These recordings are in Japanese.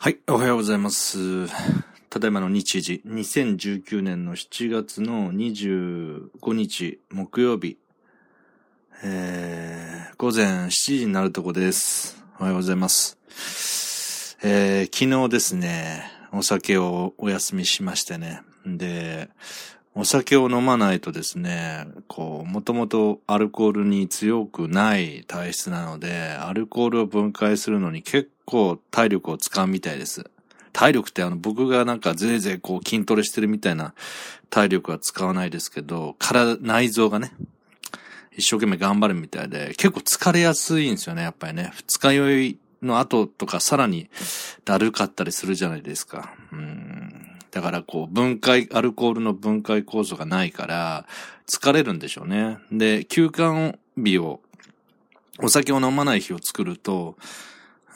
はい、おはようございます。ただいまの日時、2019年の7月の25日木曜日、えー、午前7時になるとこです。おはようございます。えー、昨日ですね、お酒をお休みしましてね。で、お酒を飲まないとですね、こう、もともとアルコールに強くない体質なので、アルコールを分解するのに結構体力を使うみたいです。体力ってあの僕がなんかぜいぜいこう筋トレしてるみたいな体力は使わないですけど、体、内臓がね、一生懸命頑張るみたいで、結構疲れやすいんですよね、やっぱりね。二日酔いの後とかさらにだるかったりするじゃないですか。うんだからこう分解、アルコールの分解酵素がないから疲れるんでしょうね。で、休館日を、お酒を飲まない日を作ると、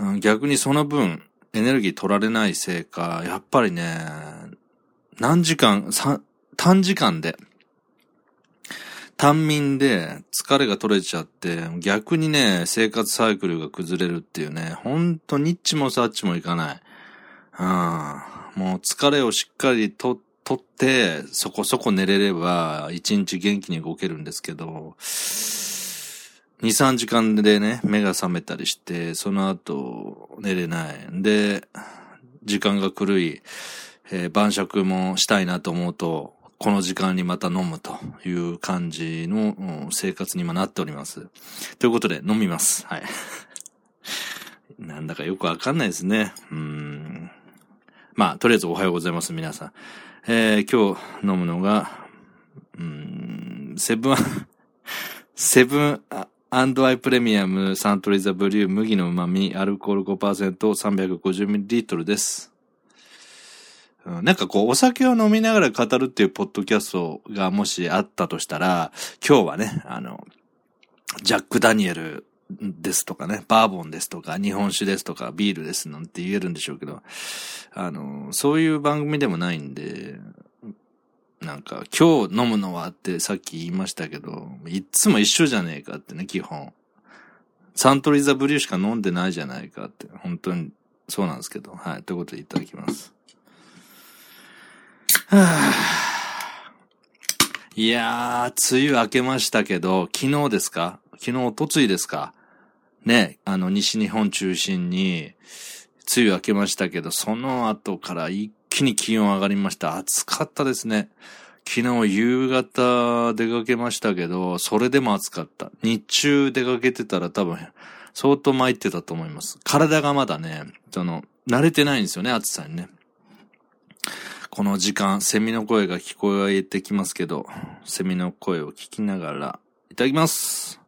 うん逆にその分エネルギー取られないせいか、やっぱりね、何時間、さ短時間で、短眠で疲れが取れちゃって、逆にね、生活サイクルが崩れるっていうね、ほんとニッチもサッチもいかない。うん。もう疲れをしっかりと、取って、そこそこ寝れれば、一日元気に動けるんですけど、2、3時間でね、目が覚めたりして、その後、寝れない。で、時間が狂い、えー晩酌もしたいなと思うと、この時間にまた飲むという感じの生活に今なっております。ということで、飲みます。はい。なんだかよくわかんないですね。うん。まあ、とりあえずおはようございます、皆さん。えー、今日飲むのが、うん、セブン、セブンアンドアイプレミアムサントリーザブリュー麦の旨味アルコール 5%350ml です。なんかこう、お酒を飲みながら語るっていうポッドキャストがもしあったとしたら、今日はね、あの、ジャック・ダニエルですとかね、バーボンですとか、日本酒ですとか、ビールですなんて言えるんでしょうけど、あの、そういう番組でもないんで、なんか、今日飲むのはってさっき言いましたけど、いつも一緒じゃねえかってね、基本。サントリーザブリューしか飲んでないじゃないかって、本当にそうなんですけど、はい、ということでいただきます。は ぁいやー、梅雨明けましたけど、昨日ですか？昨日、おとついですか？ね、あの、西日本中心に、梅雨明けましたけど、その後から一気に気温上がりました。暑かったですね。昨日夕方出かけましたけど、それでも暑かった。日中出かけてたら多分、相当参ってたと思います。体がまだね、その、慣れてないんですよね、暑さにね。この時間、セミの声が聞こえてきますけど、セミの声を聞きながら、いただきます。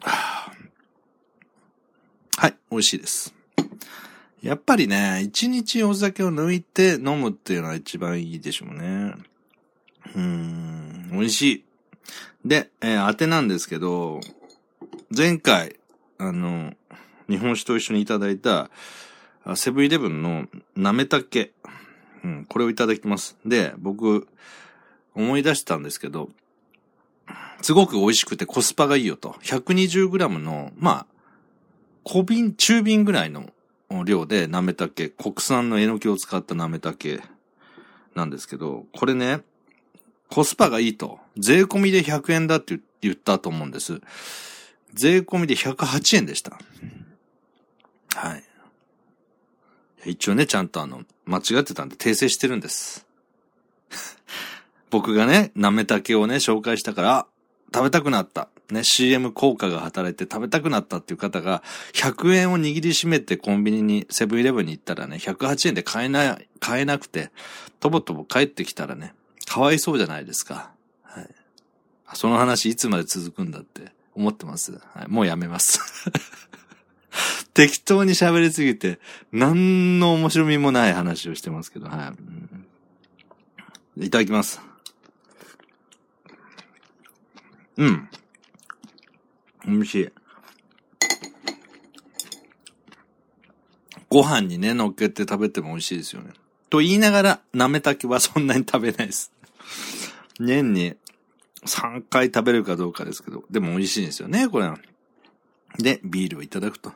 ははい、美味しいです。やっぱりね、一日お酒を抜いて飲むっていうのは一番いいでしょうね。うーん、美味しい。で、えー当てなんですけど、前回、あの、日本酒と一緒にいただいた、セブンイレブンのなめたけ。うん、これをいただきます。で、僕、思い出したんですけど、すごく美味しくてコスパがいいよと。120g の、まあ、小瓶、中瓶ぐらいの量でなめたけ、国産のえのきを使ったなめたけなんですけど、これね、コスパがいいと。税込みで100円だって言ったと思うんです。税込みで108円でした。はい。一応ね、ちゃんとあの、間違ってたんで訂正してるんです。僕がね、なめたけをね、紹介したから、食べたくなった。ね、CM 効果が働いて食べたくなったっていう方が、100円を握りしめてコンビニに、セブンイレブンに行ったらね、108円で買えない、買えなくて、とぼとぼ帰ってきたらね、かわいそうじゃないですか。はい。その話いつまで続くんだって思ってます。はい。もうやめます。適当に喋りすぎて、何の面白みもない話をしてますけど、はい。いただきます。うん。美味しい。ご飯にね、乗っけて食べても美味しいですよね。と言いながら、なめたけはそんなに食べないです。年に3回食べるかどうかですけど、でも美味しいんですよね、これ。で、ビールをいただくと。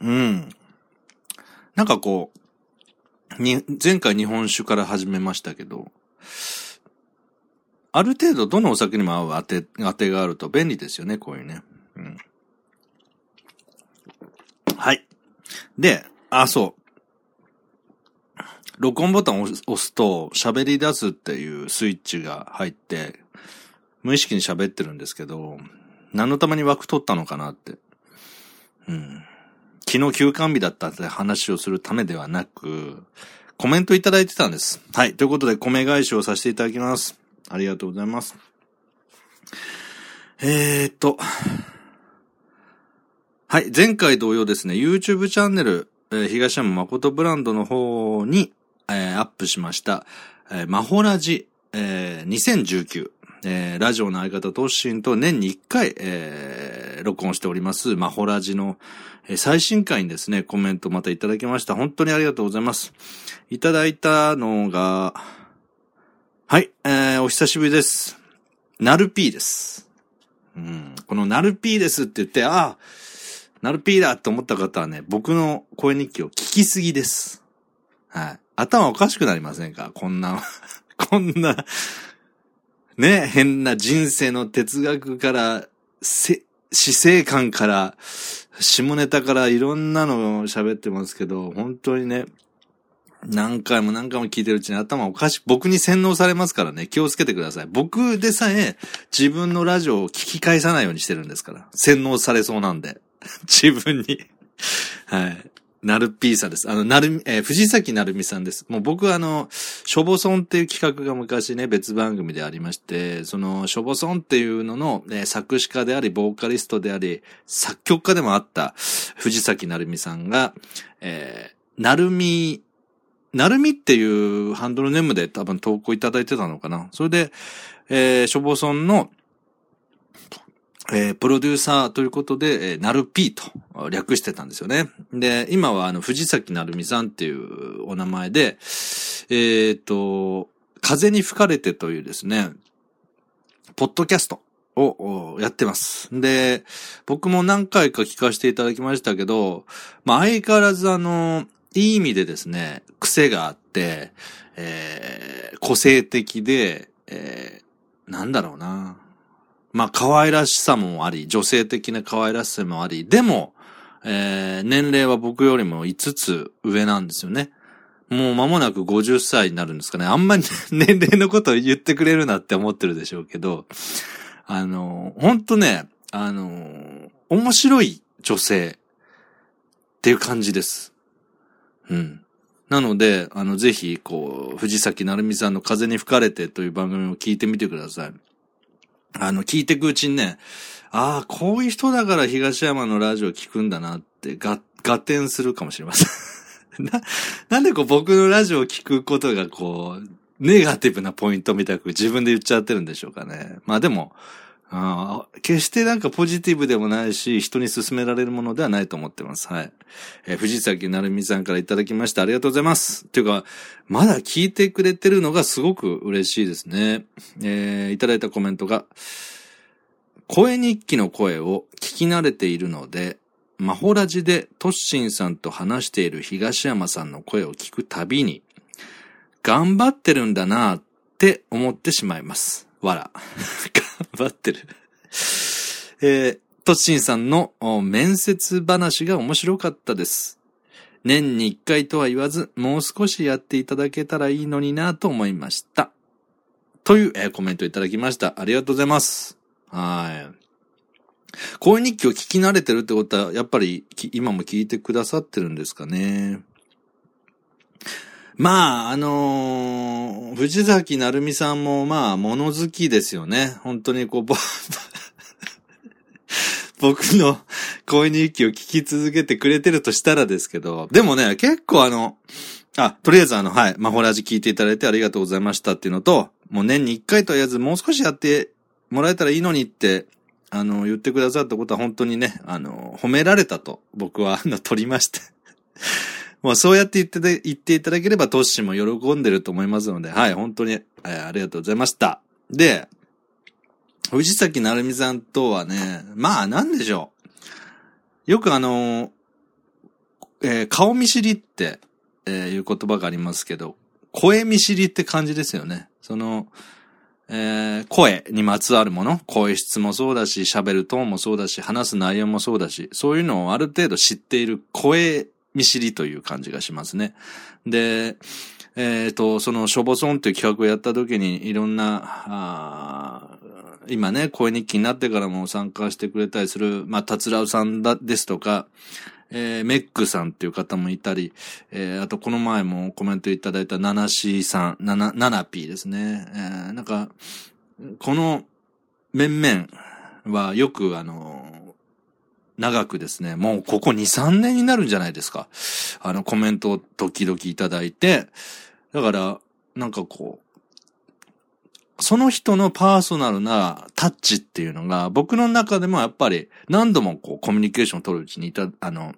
うん。なんかこう、に、前回日本酒から始めましたけど、ある程度どのお酒にも合う当て、当てがあると便利ですよね、こういうね。うん。はい。で、あ、そう。録音ボタンを押すと喋り出すっていうスイッチが入って、無意識に喋ってるんですけど、何のために枠取ったのかなって。うん。昨日休館日だったって話をするためではなく、コメントいただいてたんです。はい。ということで、米返しをさせていただきます。ありがとうございます。えー、っと。はい。前回同様ですね、YouTube チャンネル、えー、東山誠ブランドの方に、えー、アップしました、えー、マホラジ、えー、2019。えー、ラジオの相方トッシンと年に1回、えー、録音しております、マホラジの、えー、最新回にですね、コメントまたいただきました。本当にありがとうございます。いただいたのが、はい、えー、お久しぶりです。ナルピーです。うん、このナルピーですって言って、ああ、ナルピーだって思った方はね、僕の声日記を聞きすぎです。はい。頭おかしくなりませんか？こんな、こんな、ね、変な人生の哲学から、せ、死生観から、下ネタからいろんなのを喋ってますけど、本当にね、何回も何回も聞いてるうちに頭おかしく、僕に洗脳されますからね、気をつけてください。僕でさえ自分のラジオを聞き返さないようにしてるんですから。洗脳されそうなんで。自分にはい。なるぴーさです。あの、なる、えー、藤崎なるみさんです。もう僕はあの、しょぼそんっていう企画が昔ね、別番組でありまして、その、しょぼそんっていうのの、えー、作詞家であり、ボーカリストであり、作曲家でもあった藤崎なるみさんが、えー、なるみ、なるみっていうハンドルネームで多分投稿いただいてたのかな。それで、えー、しょぼそんの、えー、プロデューサーということで、えー、なるぴーと略してたんですよね。で、今はあの、藤崎なるみさんっていうお名前で、えっ、ー、と、風に吹かれてというですね、ポッドキャストをやってます。で、僕も何回か聞かせていただきましたけど、まあ相変わらずあの、いい意味でですね、癖があって、えー、個性的で、えー、なんだろうな。まあ、可愛らしさもあり、女性的な可愛らしさもあり、でも、えー、年齢は僕よりも5つ上なんですよね。もう間もなく50歳になるんですかね。あんまり 年齢のことを言ってくれるなって思ってるでしょうけど、あの、ほんとね、あの、面白い女性っていう感じです。うん。なので、あの、ぜひ、こう、藤崎成美さんの風に吹かれてという番組を聞いてみてください。あの、聞いていくうちにね、ああ、こういう人だから東山のラジオ聞くんだなって、が、合点するかもしれません な、なんでこう僕のラジオを聞くことがこう、ネガティブなポイントみたく自分で言っちゃってるんでしょうかね。まあでも、決してなんかポジティブでもないし、人に勧められるものではないと思ってます。はい。えー、藤崎成美さんからいただきました。ありがとうございます。っていうか、まだ聞いてくれてるのがすごく嬉しいですね。えー、いただいたコメントが、声日記の声を聞き慣れているので、マホラジでトッシンさんと話している東山さんの声を聞くたびに、頑張ってるんだなって思ってしまいます。わら。頑張ってる。えー、トッシンさんの面接話が面白かったです。年に一回とは言わず、もう少しやっていただけたらいいのになと思いました。という、えー、コメントいただきました。ありがとうございます。はい。声日記を聞き慣れてるってことは、やっぱり今も聞いてくださってるんですかね。まあ、あのー、藤崎成美さんもまあ、物好きですよね。本当にこう、僕の声日記を聞き続けてくれてるとしたらですけど、でもね、結構あの、あ、とりあえずあの、はい、マホラジ聞いていただいてありがとうございましたっていうのと、もう年に一回とりあえずもう少しやってもらえたらいいのにって、あの、言ってくださったことは本当にね、あの、褒められたと僕は、あの、取りまして もうそうやって言って言っていただければトッシーも喜んでると思いますので、はい、本当に、えー、ありがとうございました。で、藤崎成美さんとはね、まあなんでしょう。よくあの、えー、顔見知りって、えー、いう言葉がありますけど、声見知りって感じですよね。その、えー、声にまつわるもの、声質もそうだし、喋るトーンもそうだし、話す内容もそうだし、そういうのをある程度知っている声見知りという感じがしますね。で、えっ、ー、と、その、しょぼそんという企画をやった時に、いろんな、今ね、声日記になってからも参加してくれたりする、まあ、たつらうさんだ、ですとか、えー、メックさんっていう方もいたり、えー、あとこの前もコメントいただいたナナシーさん、ナナ、ナナピーですね。えー、なんか、この面々はよくあの、長くですね、もうここ2、3年になるんじゃないですか。あのコメントを時々いただいて、だから、なんかこう、その人のパーソナルなタッチっていうのが、僕の中でもやっぱり何度もこうコミュニケーションを取るうちにいた、あの、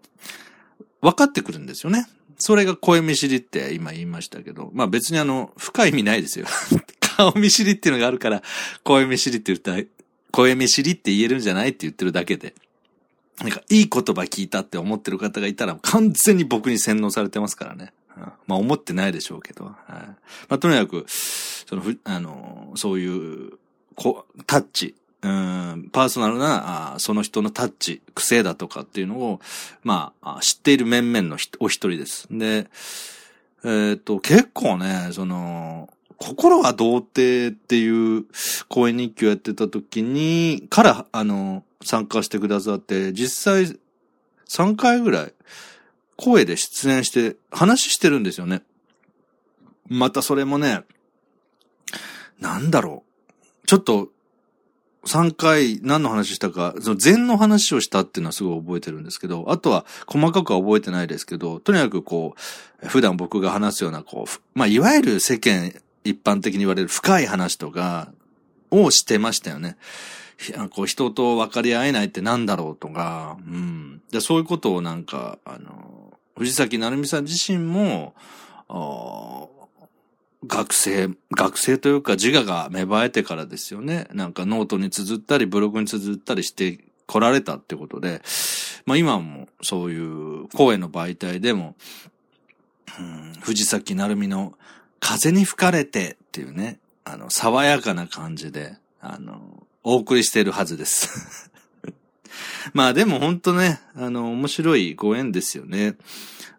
分かってくるんですよね。それが声見知りって今言いましたけど、まあ別にあの、深い意味ないですよ。顔見知りっていうのがあるから、声見知りって言った、声見知りって言えるんじゃないって言ってるだけで。なんか、いい言葉聞いたって思ってる方がいたら、完全に僕に洗脳されてますからね。まあ思ってないでしょうけど。はい、まあとにかく、その、あの、そういう、こタッチ、うん、パーソナルな、あその人のタッチ、癖だとかっていうのを、まあ、知っている面々のお一人です。で、えっ、と、結構ね、その、心は童貞っていう講演日記をやってた時に、から、あの、参加してくださって、実際3回ぐらい声で出演して話してるんですよね。またそれもね、なんだろう。ちょっと、3回何の話したか、その禅の話をしたっていうのはすごい覚えてるんですけど、あとは細かくは覚えてないですけど、とにかくこう、普段僕が話すような、こう、まあ、いわゆる世間一般的に言われる深い話とかをしてましたよね。こう人と分かり合えないってなんだろうとか、うん。で、そういうことをなんか、あの、藤崎成美さん自身も、学生、学生というか自我が芽生えてからですよね。なんかノートに綴ったりブログに綴ったりして来られたってことで、まあ今もそういう声の媒体でも、うん、藤崎成美の風に吹かれてっていうね、あの、爽やかな感じで、あの、お送りしているはずです まあでも本当ね、あの、面白いご縁ですよね。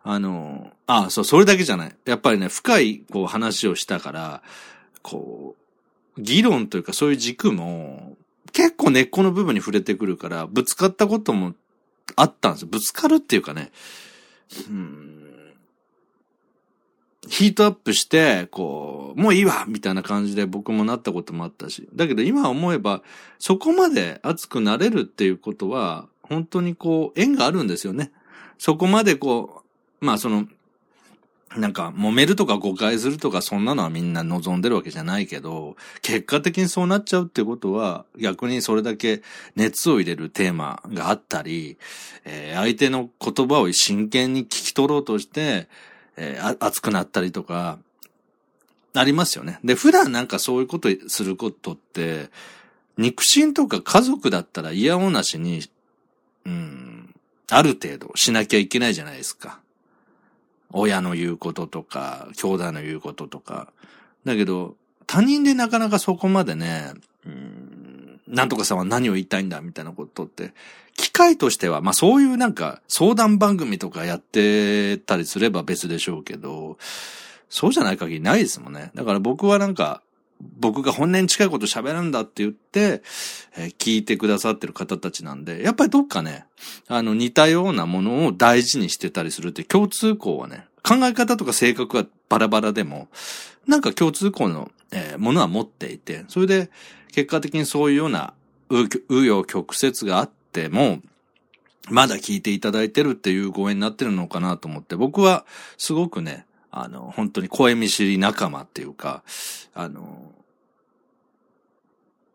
あの、あ、そう、それだけじゃない。やっぱりね、深い、こう話をしたから、こう、議論というかそういう軸も、結構根っこの部分に触れてくるから、ぶつかったこともあったんですよ。ぶつかるっていうかね、うんヒートアップして、こう、もういいわみたいな感じで僕もなったこともあったし。だけど今思えば、そこまで熱くなれるっていうことは、本当にこう、縁があるんですよね。そこまでこう、まあその、なんか、揉めるとか誤解するとか、そんなのはみんな望んでるわけじゃないけど、結果的にそうなっちゃうってことは、逆にそれだけ熱を入れるテーマがあったり、えー、相手の言葉を真剣に聞き取ろうとして、えー、熱くなったりとか、ありますよね。で、普段なんかそういうことすることって、肉親とか家族だったら嫌おなしに、うん、ある程度しなきゃいけないじゃないですか。親の言うこととか、兄弟の言うこととか。だけど、他人でなかなかそこまでね、うん、なんとかさんは何を言いたいんだみたいなことって機会としては、まあそういうなんか相談番組とかやってたりすれば別でしょうけど、そうじゃない限りないですもんね。だから僕はなんか、僕が本音に近いこと喋るんだって言って、えー、聞いてくださってる方たちなんで、やっぱりどっかね、あの似たようなものを大事にしてたりするって共通項はね、考え方とか性格はバラバラでも、なんか共通項の、えー、ものは持っていて、それで結果的にそういうようなう、うよ曲折があって、っても、まだ聞いていただいてるっていうご縁になってるのかなと思って、僕はすごくね、あの、本当に声見知り仲間っていうか、あの、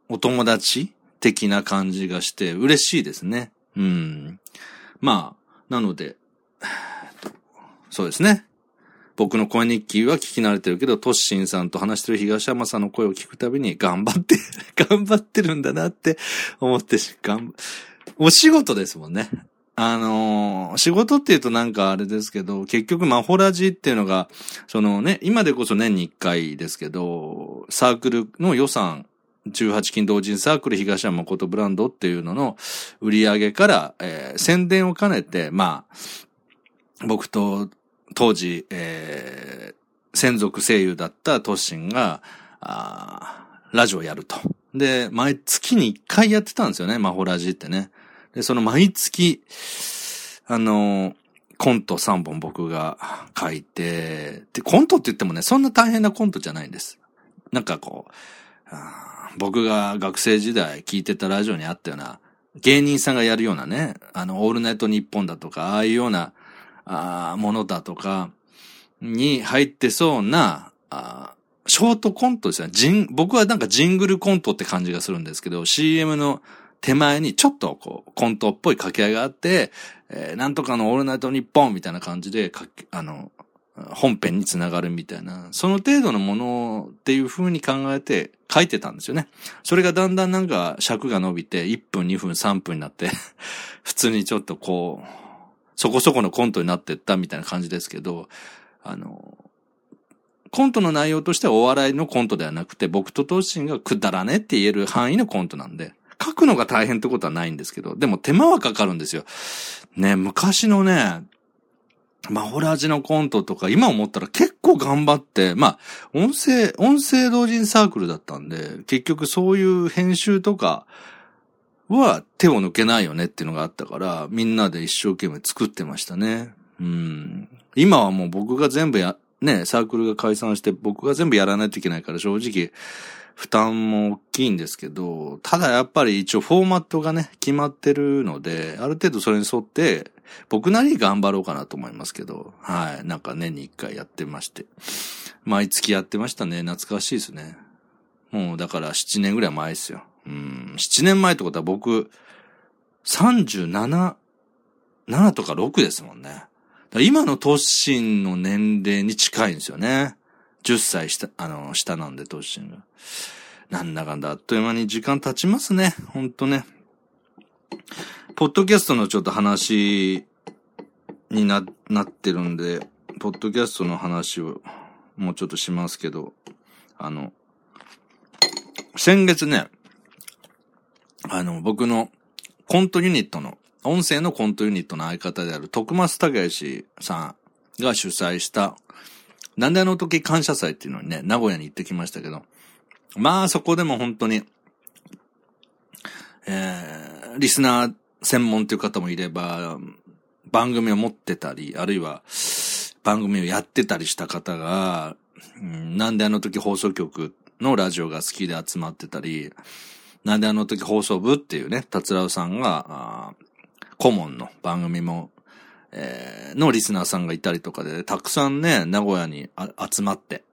お友達的な感じがして嬉しいですね。うん。まあ、なので、そうですね。僕の声日記は聞き慣れてるけど、トッシンさんと話してる東山さんの声を聞くたびに頑張って 頑張ってるんだなって思ってし、がん、お仕事ですもんね。あのー、仕事って言うとなんかあれですけど、結局マホラジっていうのが、そのね、今でこそ年に1回ですけど、サークルの予算、18金同人サークル東山誠ブランドっていうのの売り上げから、えー、宣伝を兼ねて、まあ、僕と当時、えー、専属声優だったトッシンが、あラジオやると。で、毎月に一回やってたんですよね、マホラジってね。で、その毎月、あの、コント3本僕が書いて、で、コントって言ってもね、そんな大変なコントじゃないんです。なんかこう、僕が学生時代聞いてたラジオにあったような、芸人さんがやるようなね、あの、オールナイトニッポンだとか、ああいうような、あものだとか、に入ってそうな、あショートコントですね。ジン、僕はなんかジングルコントって感じがするんですけど、CM の手前にちょっとこう、コントっぽい掛け合いがあって、えー、なんとかのオールナイトニッポンみたいな感じで、あの、本編につながるみたいな、その程度のものっていう風に考えて書いてたんですよね。それがだんだんなんか尺が伸びて、1分、2分、3分になって 普通にちょっとこう、そこそこのコントになってったみたいな感じですけど、あの、コントの内容としてはお笑いのコントではなくて、僕とトシンがくだらねって言える範囲のコントなんで、書くのが大変ってことはないんですけど、でも手間はかかるんですよ。ね、昔のね、マホラジのコントとか、今思ったら結構頑張って、まあ、音声、音声同人サークルだったんで、結局そういう編集とかは手を抜けないよねっていうのがあったから、みんなで一生懸命作ってましたね。うん。今はもう僕が全部や、ね、サークルが解散して僕が全部やらないといけないから正直、負担も大きいんですけど、ただやっぱり一応フォーマットがね、決まってるので、ある程度それに沿って、僕なりに頑張ろうかなと思いますけど、はい。なんか年に一回やってまして。毎月やってましたね。懐かしいですね。もうだから7年ぐらい前ですよ。うん。7年前ってことは僕、37、7とか6ですもんね。今のトッシンの年齢に近いんですよね。10歳下、あの、下なんで、トッシンが。なんだかんだ、あっという間に時間経ちますね。ほんとね。ポッドキャストのちょっと話にな、なってるんで、ポッドキャストの話をもうちょっとしますけど、あの、先月ね、あの、僕のコントユニットの、音声のコントユニットの相方である徳松隆義さんが主催した、なんであの時感謝祭っていうのにね、名古屋に行ってきましたけど、まあそこでも本当に、えー、リスナー専門という方もいれば、番組を持ってたり、あるいは番組をやってたりした方が、うん、なんであの時放送局のラジオが好きで集まってたり、なんであの時放送部っていうね、達郎さんが、顧問の番組も、えー、のリスナーさんがいたりとかで、たくさんね、名古屋に集まって、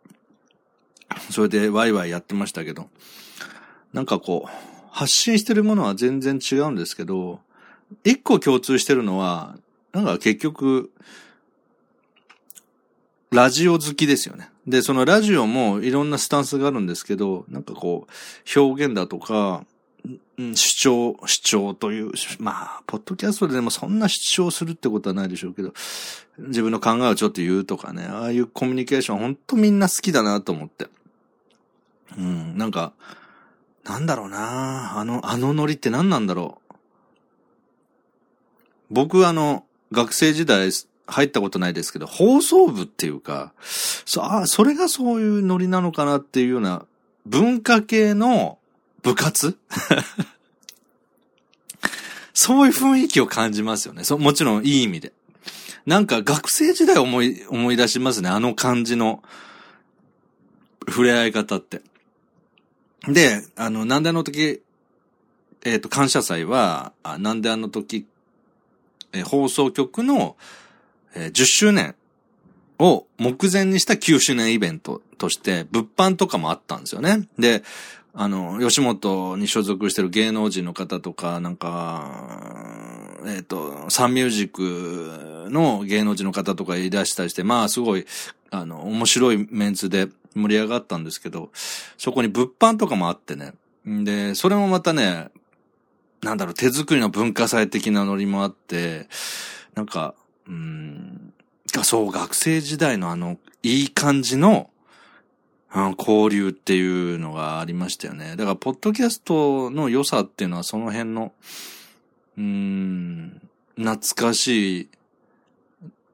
それでワイワイやってましたけど、なんかこう、発信してるものは全然違うんですけど、一個共通してるのは、なんか結局、ラジオ好きですよね。で、そのラジオもいろんなスタンスがあるんですけど、なんかこう、表現だとか、主張、主張という、まあ、ポッドキャストでもそんな主張するってことはないでしょうけど、自分の考えをちょっと言うとかね、ああいうコミュニケーション本当みんな好きだなと思って。うん、なんか、なんだろうなあの、あのノリって何なんだろう。僕あの、学生時代入ったことないですけど、放送部っていうか、そあそれがそういうノリなのかなっていうような文化系の部活？そういう雰囲気を感じますよね。そもちろんいい意味で。なんか学生時代思い、思い出しますね。あの感じの触れ合い方って。で、あの、なんであの時、えっ、ー、と、感謝祭は、なんであの時え放送局の、え10周年を目前にした9周年イベントとして、物販とかもあったんですよね。で、あの、吉本に所属してる芸能人の方とか、なんか、えっ、ー、と、サンミュージックの芸能人の方とか言いらしたりして、まあすごい、あの、面白いメンツで盛り上がったんですけど、そこに物販とかもあってね。で、それもまたね、なんだろう、手作りの文化祭的なノリもあって、なんか、うん、そう、学生時代のあの、いい感じの、うん、交流っていうのがありましたよね。だから、ポッドキャストの良さっていうのはその辺の、うん、懐かしい、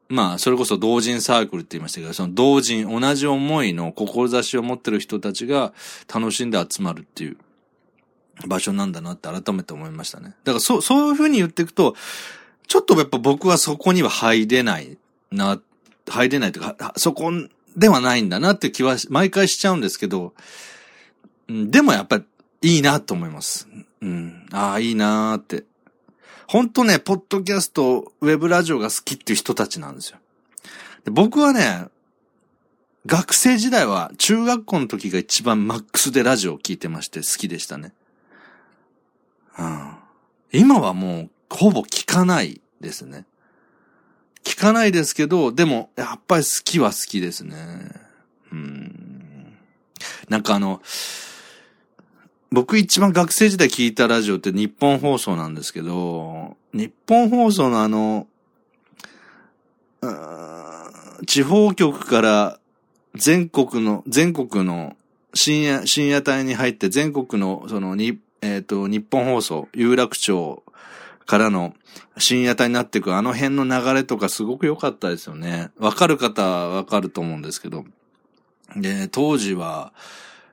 まあ、それこそ同人サークルって言いましたけど、その同人、同じ思いの志を持ってる人たちが楽しんで集まるっていう場所なんだなって改めて思いましたね。だからそう、そういうふうに言っていくと、ちょっとやっぱ僕はそこには入れないな、入れないというか、そこではないんだなって気は毎回しちゃうんですけど、でもやっぱいいなと思います。うん。ああ、いいなーって。ほんとね、ポッドキャスト、ウェブラジオが好きっていう人たちなんですよ。で僕はね、学生時代は中学校の時が一番マックスでラジオを聞いてまして好きでしたね。うん。今はもうほぼ聞かないですね。聞かないですけど、でも、やっぱり好きは好きですね。うん。なんかあの、僕一番学生時代聞いたラジオって日本放送なんですけど、日本放送のあの、地方局から全国の、全国の深夜、深夜帯に入って全国のそのに、えっ、ー、と、日本放送、有楽町からの深夜帯になっていくあの辺の流れとかすごく良かったですよね。わかる方はわかると思うんですけど。で、当時は、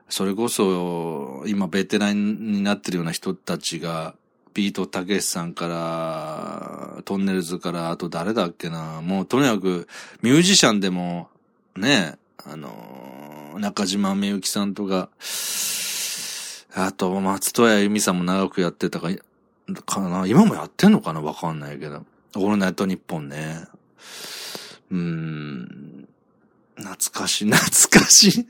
それこそ、今ベテランになってるような人たちが、ビートたけしさんから、トンネルズから、あと誰だっけな、もうとにかくミュージシャンでも、ね、あの、中島みゆきさんとか、あと、松任谷由実さんも長くやってたから、かな今もやってんのかな？わかんないけど。オールナイトニッポンね。うーん。懐かしい、懐かしい。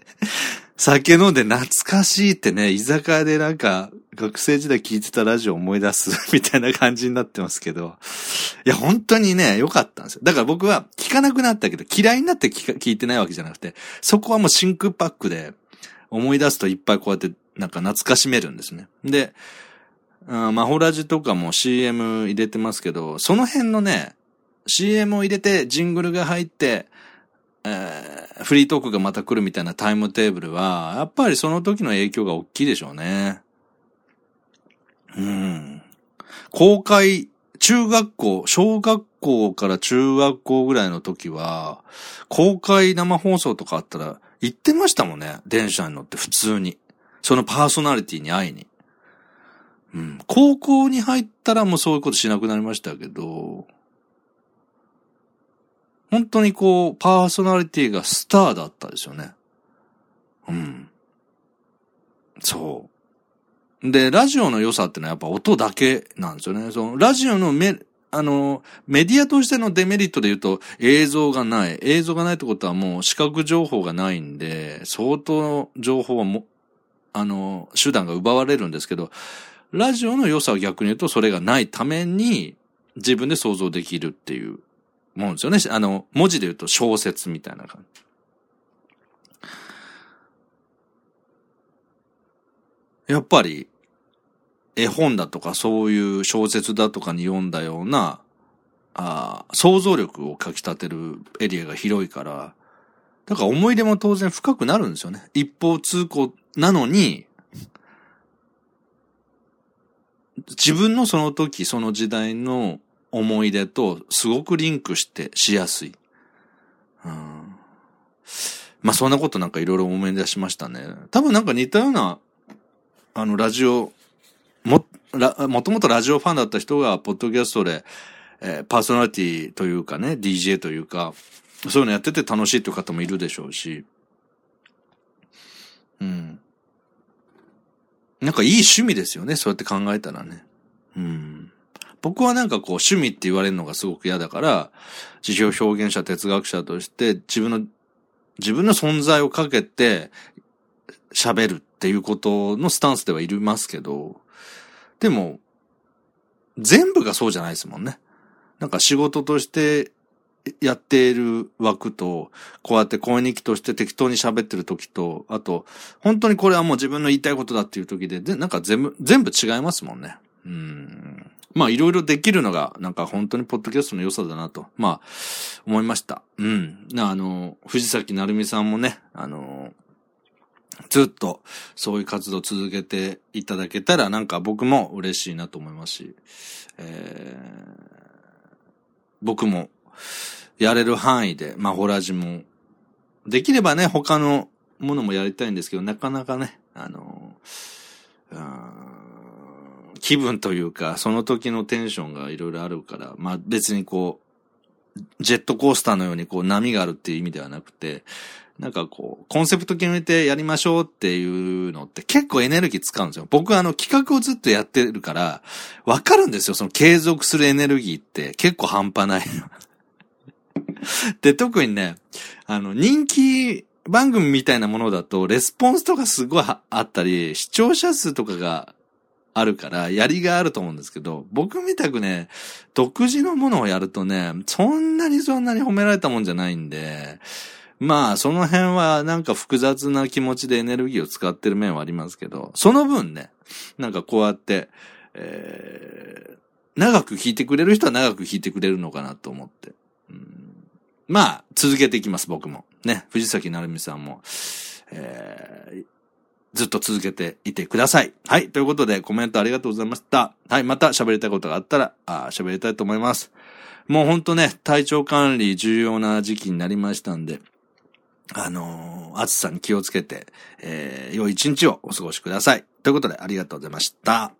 酒飲んで懐かしいってね、居酒屋でなんか、学生時代聞いてたラジオ思い出す みたいな感じになってますけど。いや、本当にね、良かったんですよ。だから僕は聞かなくなったけど、嫌いになって聞いてないわけじゃなくて、そこはもう真空パックで思い出すといっぱいこうやってなんか懐かしめるんですね。で、マホラジとかも CM 入れてますけど、その辺のね、CM を入れてジングルが入って、えー、フリートークがまた来るみたいなタイムテーブルは、やっぱりその時の影響が大きいでしょうね。うん。公開、中学校、小学校から中学校ぐらいの時は、公開生放送とかあったら、行ってましたもんね。電車に乗って普通に。そのパーソナリティに会いに。うん。高校に入ったらもうそういうことしなくなりましたけど、本当にこう、パーソナリティがスターだったですよね。うん。そう。で、ラジオの良さってのはやっぱ音だけなんですよね。その、ラジオのメ、あの、メディアとしてのデメリットで言うと映像がない。映像がないってことはもう視覚情報がないんで、相当情報はも、あの、手段が奪われるんですけど、ラジオの良さは逆に言うとそれがないために自分で想像できるっていうもんですよね。あの、文字で言うと小説みたいな感じ。やっぱり、絵本だとかそういう小説だとかに読んだような、あ想像力をかき立てるエリアが広いから、だから思い出も当然深くなるんですよね。一方通行なのに、自分のその時、その時代の思い出とすごくリンクしてしやすい。うん、まあそんなことなんかいろいろ思い出しましたね。多分なんか似たような、あの、ラジオ、も、もともとラジオファンだった人が、ポッドキャストで、えー、パーソナリティというかね、DJ というか、そういうのやってて楽しいという方もいるでしょうし、うん。なんかいい趣味ですよね、そうやって考えたらね。うん。僕はなんかこう趣味って言われるのがすごく嫌だから、自表表現者、哲学者として自分の、自分の存在をかけて喋るっていうことのスタンスではいりますけど、でも、全部がそうじゃないですもんね。なんか仕事としてやっている枠と、こうやって声日記として適当に喋ってる時と、あと、本当にこれはもう自分の言いたいことだっていう時で、で、なんか全部、全部違いますもんね。うん。まあいろいろできるのが、なんか本当にポッドキャストの良さだなと、まあ、思いました。うん。あの、藤崎成美さんもね、あの、ずっとそういう活動を続けていただけたらなんか僕も嬉しいなと思いますし、えー、僕もやれる範囲で、まあホラジも、できればね、他のものもやりたいんですけど、なかなかね、あの、気分というか、その時のテンションがいろいろあるから、まあ別にこう、ジェットコースターのようにこう波があるっていう意味ではなくて、なんかこう、コンセプト決めてやりましょうっていうのって結構エネルギー使うんですよ。僕はあの企画をずっとやってるから、わかるんですよ。その継続するエネルギーって結構半端ない。で、特にね、あの、人気番組みたいなものだと、レスポンスとかすごいあったり、視聴者数とかがあるから、やりがあると思うんですけど、僕みたくね、独自のものをやるとね、そんなにそんなに褒められたもんじゃないんで、まあ、その辺はなんか複雑な気持ちでエネルギーを使ってる面はありますけど、その分ね、なんかこうやって、えー、長く聞いてくれる人は長く聞いてくれるのかなと思って。うんまあ、続けていきます、僕も。ね、藤崎成美さんも、えー、ずっと続けていてください。はい。ということで、コメントありがとうございました。はい。また喋りたいことがあったら、喋りたいと思います。もうほんとね、体調管理重要な時期になりましたんで、あのー、暑さに気をつけて、えー、良い一日をお過ごしください。ということで、ありがとうございました。